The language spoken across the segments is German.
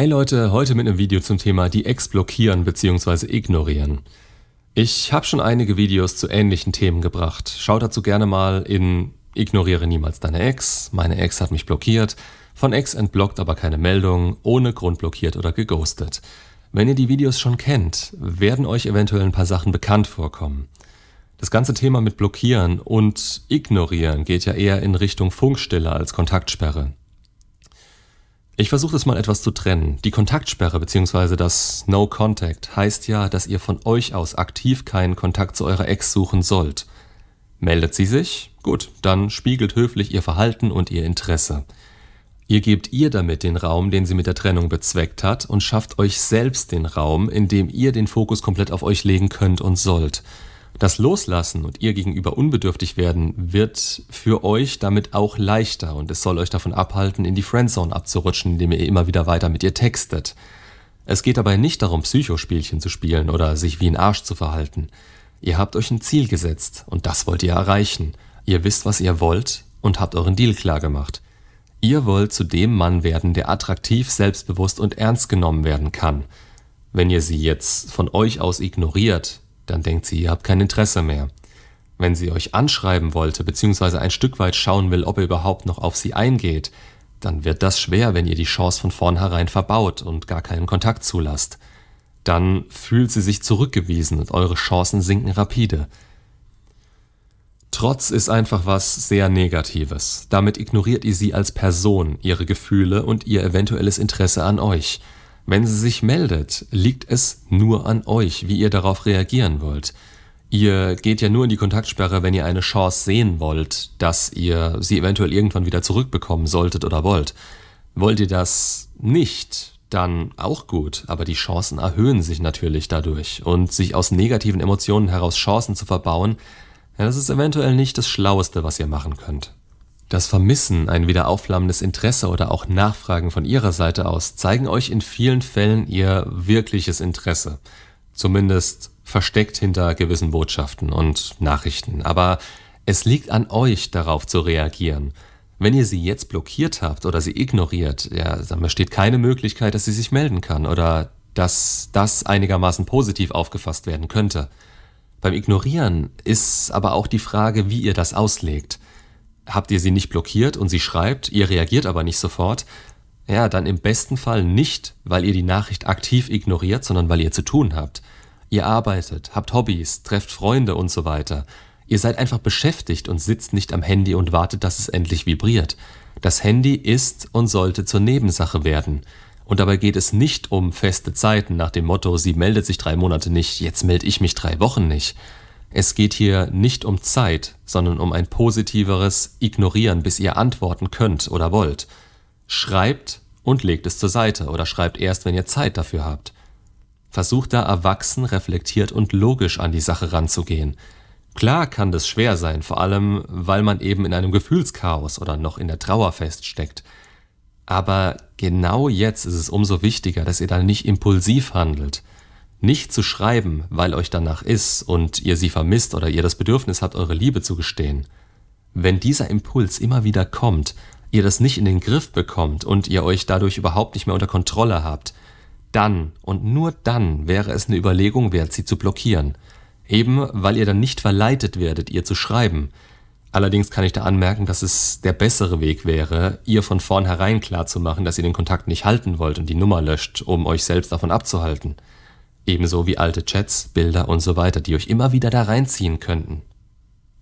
Hey Leute, heute mit einem Video zum Thema die Ex blockieren bzw. ignorieren. Ich habe schon einige Videos zu ähnlichen Themen gebracht. Schaut dazu gerne mal in Ignoriere niemals deine Ex, meine Ex hat mich blockiert, von Ex entblockt aber keine Meldung, ohne Grund blockiert oder geghostet. Wenn ihr die Videos schon kennt, werden euch eventuell ein paar Sachen bekannt vorkommen. Das ganze Thema mit Blockieren und Ignorieren geht ja eher in Richtung Funkstille als Kontaktsperre. Ich versuche es mal etwas zu trennen. Die Kontaktsperre bzw. das No Contact heißt ja, dass ihr von euch aus aktiv keinen Kontakt zu eurer Ex suchen sollt. Meldet sie sich? Gut, dann spiegelt höflich ihr Verhalten und ihr Interesse. Ihr gebt ihr damit den Raum, den sie mit der Trennung bezweckt hat und schafft euch selbst den Raum, in dem ihr den Fokus komplett auf euch legen könnt und sollt. Das Loslassen und ihr gegenüber unbedürftig werden wird für euch damit auch leichter und es soll euch davon abhalten, in die Friendzone abzurutschen, indem ihr immer wieder weiter mit ihr textet. Es geht dabei nicht darum, Psychospielchen zu spielen oder sich wie ein Arsch zu verhalten. Ihr habt euch ein Ziel gesetzt und das wollt ihr erreichen. Ihr wisst, was ihr wollt und habt euren Deal klar gemacht. Ihr wollt zu dem Mann werden, der attraktiv, selbstbewusst und ernst genommen werden kann. Wenn ihr sie jetzt von euch aus ignoriert, dann denkt sie, ihr habt kein Interesse mehr. Wenn sie euch anschreiben wollte, beziehungsweise ein Stück weit schauen will, ob ihr überhaupt noch auf sie eingeht, dann wird das schwer, wenn ihr die Chance von vornherein verbaut und gar keinen Kontakt zulasst. Dann fühlt sie sich zurückgewiesen und eure Chancen sinken rapide. Trotz ist einfach was sehr Negatives. Damit ignoriert ihr sie als Person, ihre Gefühle und ihr eventuelles Interesse an euch. Wenn sie sich meldet, liegt es nur an euch, wie ihr darauf reagieren wollt. Ihr geht ja nur in die Kontaktsperre, wenn ihr eine Chance sehen wollt, dass ihr sie eventuell irgendwann wieder zurückbekommen solltet oder wollt. Wollt ihr das nicht, dann auch gut, aber die Chancen erhöhen sich natürlich dadurch und sich aus negativen Emotionen heraus Chancen zu verbauen, ja, das ist eventuell nicht das Schlaueste, was ihr machen könnt. Das Vermissen, ein wieder aufflammendes Interesse oder auch Nachfragen von ihrer Seite aus zeigen euch in vielen Fällen ihr wirkliches Interesse. Zumindest versteckt hinter gewissen Botschaften und Nachrichten. Aber es liegt an euch, darauf zu reagieren. Wenn ihr sie jetzt blockiert habt oder sie ignoriert, ja, dann besteht keine Möglichkeit, dass sie sich melden kann oder dass das einigermaßen positiv aufgefasst werden könnte. Beim Ignorieren ist aber auch die Frage, wie ihr das auslegt. Habt ihr sie nicht blockiert und sie schreibt, ihr reagiert aber nicht sofort, ja, dann im besten Fall nicht, weil ihr die Nachricht aktiv ignoriert, sondern weil ihr zu tun habt. Ihr arbeitet, habt Hobbys, trefft Freunde und so weiter. Ihr seid einfach beschäftigt und sitzt nicht am Handy und wartet, dass es endlich vibriert. Das Handy ist und sollte zur Nebensache werden. Und dabei geht es nicht um feste Zeiten nach dem Motto, sie meldet sich drei Monate nicht, jetzt melde ich mich drei Wochen nicht. Es geht hier nicht um Zeit, sondern um ein positiveres Ignorieren, bis ihr antworten könnt oder wollt. Schreibt und legt es zur Seite oder schreibt erst, wenn ihr Zeit dafür habt. Versucht da erwachsen, reflektiert und logisch an die Sache ranzugehen. Klar kann das schwer sein, vor allem weil man eben in einem Gefühlschaos oder noch in der Trauer feststeckt. Aber genau jetzt ist es umso wichtiger, dass ihr da nicht impulsiv handelt – nicht zu schreiben, weil euch danach ist und ihr sie vermisst oder ihr das Bedürfnis habt, eure Liebe zu gestehen. Wenn dieser Impuls immer wieder kommt, ihr das nicht in den Griff bekommt und ihr euch dadurch überhaupt nicht mehr unter Kontrolle habt, dann und nur dann wäre es eine Überlegung wert, sie zu blockieren. Eben weil ihr dann nicht verleitet werdet, ihr zu schreiben. Allerdings kann ich da anmerken, dass es der bessere Weg wäre, ihr von vornherein klarzumachen, dass ihr den Kontakt nicht halten wollt und die Nummer löscht, um euch selbst davon abzuhalten. Ebenso wie alte Chats, Bilder und so weiter, die euch immer wieder da reinziehen könnten.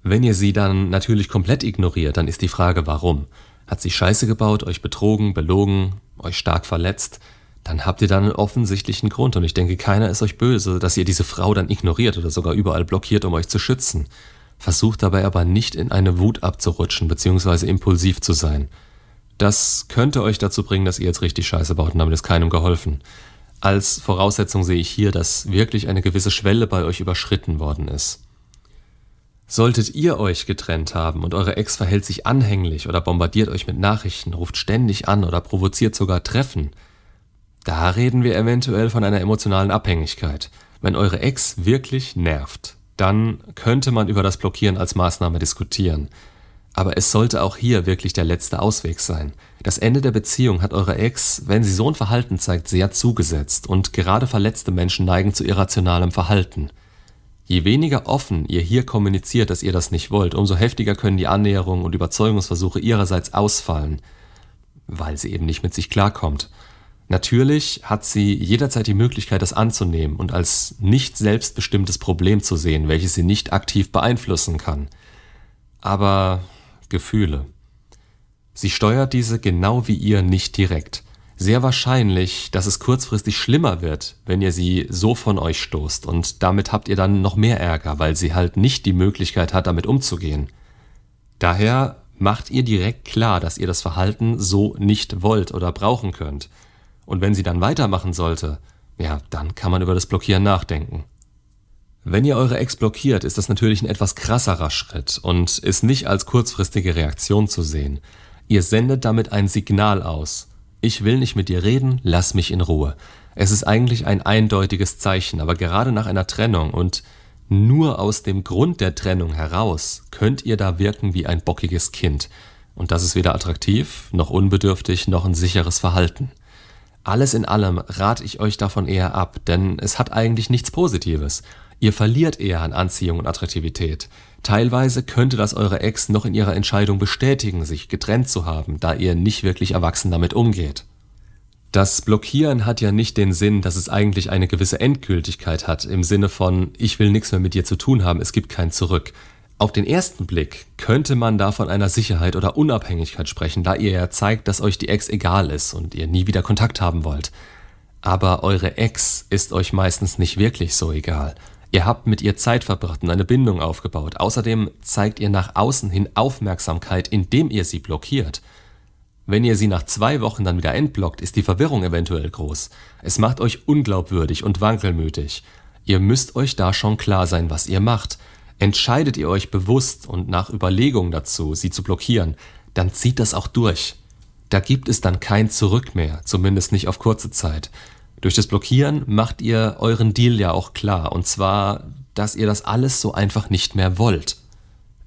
Wenn ihr sie dann natürlich komplett ignoriert, dann ist die Frage, warum? Hat sie Scheiße gebaut, euch betrogen, belogen, euch stark verletzt? Dann habt ihr dann einen offensichtlichen Grund und ich denke, keiner ist euch böse, dass ihr diese Frau dann ignoriert oder sogar überall blockiert, um euch zu schützen. Versucht dabei aber nicht in eine Wut abzurutschen bzw. impulsiv zu sein. Das könnte euch dazu bringen, dass ihr jetzt richtig Scheiße baut und damit ist keinem geholfen. Als Voraussetzung sehe ich hier, dass wirklich eine gewisse Schwelle bei euch überschritten worden ist. Solltet ihr euch getrennt haben und eure Ex verhält sich anhänglich oder bombardiert euch mit Nachrichten, ruft ständig an oder provoziert sogar Treffen, da reden wir eventuell von einer emotionalen Abhängigkeit. Wenn eure Ex wirklich nervt, dann könnte man über das Blockieren als Maßnahme diskutieren. Aber es sollte auch hier wirklich der letzte Ausweg sein. Das Ende der Beziehung hat eure Ex, wenn sie so ein Verhalten zeigt, sehr zugesetzt und gerade verletzte Menschen neigen zu irrationalem Verhalten. Je weniger offen ihr hier kommuniziert, dass ihr das nicht wollt, umso heftiger können die Annäherungen und Überzeugungsversuche ihrerseits ausfallen, weil sie eben nicht mit sich klarkommt. Natürlich hat sie jederzeit die Möglichkeit, das anzunehmen und als nicht selbstbestimmtes Problem zu sehen, welches sie nicht aktiv beeinflussen kann. Aber Gefühle. Sie steuert diese genau wie ihr nicht direkt. Sehr wahrscheinlich, dass es kurzfristig schlimmer wird, wenn ihr sie so von euch stoßt und damit habt ihr dann noch mehr Ärger, weil sie halt nicht die Möglichkeit hat, damit umzugehen. Daher macht ihr direkt klar, dass ihr das Verhalten so nicht wollt oder brauchen könnt. Und wenn sie dann weitermachen sollte, ja, dann kann man über das Blockieren nachdenken. Wenn ihr eure Ex blockiert, ist das natürlich ein etwas krasserer Schritt und ist nicht als kurzfristige Reaktion zu sehen. Ihr sendet damit ein Signal aus. Ich will nicht mit dir reden, lass mich in Ruhe. Es ist eigentlich ein eindeutiges Zeichen, aber gerade nach einer Trennung und nur aus dem Grund der Trennung heraus könnt ihr da wirken wie ein bockiges Kind. Und das ist weder attraktiv, noch unbedürftig, noch ein sicheres Verhalten. Alles in allem rate ich euch davon eher ab, denn es hat eigentlich nichts Positives. Ihr verliert eher an Anziehung und Attraktivität. Teilweise könnte das eure Ex noch in ihrer Entscheidung bestätigen, sich getrennt zu haben, da ihr nicht wirklich erwachsen damit umgeht. Das Blockieren hat ja nicht den Sinn, dass es eigentlich eine gewisse Endgültigkeit hat, im Sinne von ich will nichts mehr mit dir zu tun haben, es gibt kein Zurück. Auf den ersten Blick könnte man da von einer Sicherheit oder Unabhängigkeit sprechen, da ihr ja zeigt, dass euch die Ex egal ist und ihr nie wieder Kontakt haben wollt. Aber eure Ex ist euch meistens nicht wirklich so egal. Ihr habt mit ihr Zeit verbracht und eine Bindung aufgebaut. Außerdem zeigt ihr nach außen hin Aufmerksamkeit, indem ihr sie blockiert. Wenn ihr sie nach zwei Wochen dann wieder entblockt, ist die Verwirrung eventuell groß. Es macht euch unglaubwürdig und wankelmütig. Ihr müsst euch da schon klar sein, was ihr macht. Entscheidet ihr euch bewusst und nach Überlegung dazu, sie zu blockieren, dann zieht das auch durch. Da gibt es dann kein Zurück mehr, zumindest nicht auf kurze Zeit. Durch das Blockieren macht ihr euren Deal ja auch klar, und zwar, dass ihr das alles so einfach nicht mehr wollt.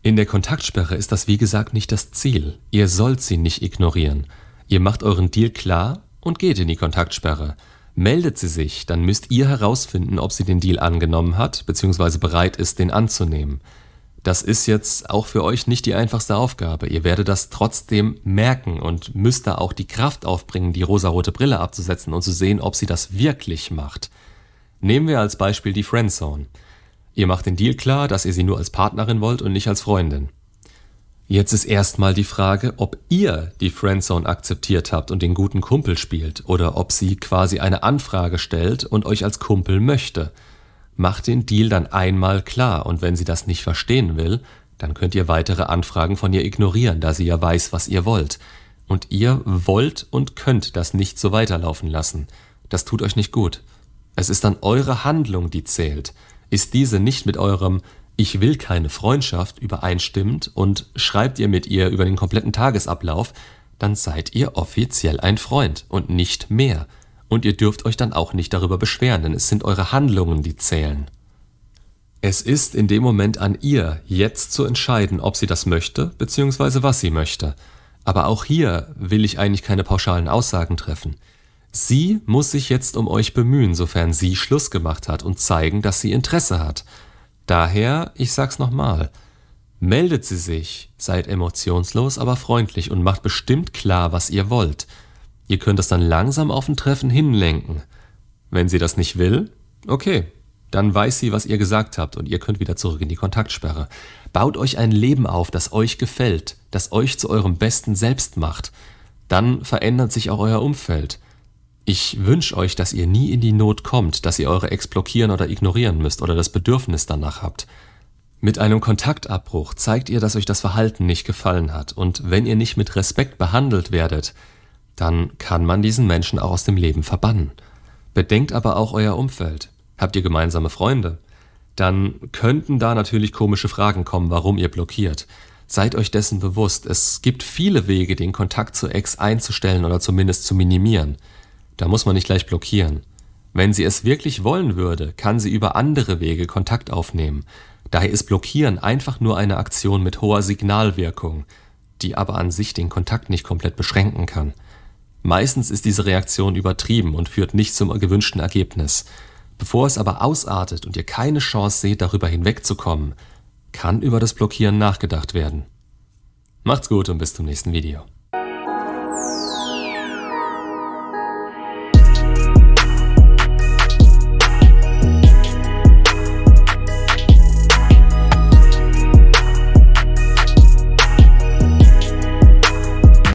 In der Kontaktsperre ist das wie gesagt nicht das Ziel. Ihr sollt sie nicht ignorieren. Ihr macht euren Deal klar und geht in die Kontaktsperre. Meldet sie sich, dann müsst ihr herausfinden, ob sie den Deal angenommen hat bzw. bereit ist, den anzunehmen. Das ist jetzt auch für euch nicht die einfachste Aufgabe. Ihr werdet das trotzdem merken und müsst da auch die Kraft aufbringen, die rosarote Brille abzusetzen und zu sehen, ob sie das wirklich macht. Nehmen wir als Beispiel die Friendzone. Ihr macht den Deal klar, dass ihr sie nur als Partnerin wollt und nicht als Freundin. Jetzt ist erstmal die Frage, ob ihr die Friendzone akzeptiert habt und den guten Kumpel spielt oder ob sie quasi eine Anfrage stellt und euch als Kumpel möchte. Macht den Deal dann einmal klar und wenn sie das nicht verstehen will, dann könnt ihr weitere Anfragen von ihr ignorieren, da sie ja weiß, was ihr wollt. Und ihr wollt und könnt das nicht so weiterlaufen lassen. Das tut euch nicht gut. Es ist dann eure Handlung, die zählt. Ist diese nicht mit eurem Ich will keine Freundschaft übereinstimmend und schreibt ihr mit ihr über den kompletten Tagesablauf, dann seid ihr offiziell ein Freund und nicht mehr. Und ihr dürft euch dann auch nicht darüber beschweren, denn es sind eure Handlungen, die zählen. Es ist in dem Moment an ihr, jetzt zu entscheiden, ob sie das möchte, beziehungsweise was sie möchte. Aber auch hier will ich eigentlich keine pauschalen Aussagen treffen. Sie muss sich jetzt um euch bemühen, sofern sie Schluss gemacht hat und zeigen, dass sie Interesse hat. Daher, ich sag's nochmal, meldet sie sich, seid emotionslos, aber freundlich und macht bestimmt klar, was ihr wollt. Ihr könnt es dann langsam auf ein Treffen hinlenken. Wenn sie das nicht will, okay, dann weiß sie, was ihr gesagt habt und ihr könnt wieder zurück in die Kontaktsperre. Baut euch ein Leben auf, das euch gefällt, das euch zu eurem besten Selbst macht. Dann verändert sich auch euer Umfeld. Ich wünsche euch, dass ihr nie in die Not kommt, dass ihr eure Ex blockieren oder ignorieren müsst oder das Bedürfnis danach habt. Mit einem Kontaktabbruch zeigt ihr, dass euch das Verhalten nicht gefallen hat und wenn ihr nicht mit Respekt behandelt werdet, dann kann man diesen Menschen auch aus dem Leben verbannen. Bedenkt aber auch euer Umfeld. Habt ihr gemeinsame Freunde? Dann könnten da natürlich komische Fragen kommen, warum ihr blockiert. Seid euch dessen bewusst, es gibt viele Wege, den Kontakt zur Ex einzustellen oder zumindest zu minimieren. Da muss man nicht gleich blockieren. Wenn sie es wirklich wollen würde, kann sie über andere Wege Kontakt aufnehmen. Daher ist Blockieren einfach nur eine Aktion mit hoher Signalwirkung, die aber an sich den Kontakt nicht komplett beschränken kann. Meistens ist diese Reaktion übertrieben und führt nicht zum gewünschten Ergebnis. Bevor es aber ausartet und ihr keine Chance seht, darüber hinwegzukommen, kann über das Blockieren nachgedacht werden. Macht's gut und bis zum nächsten Video.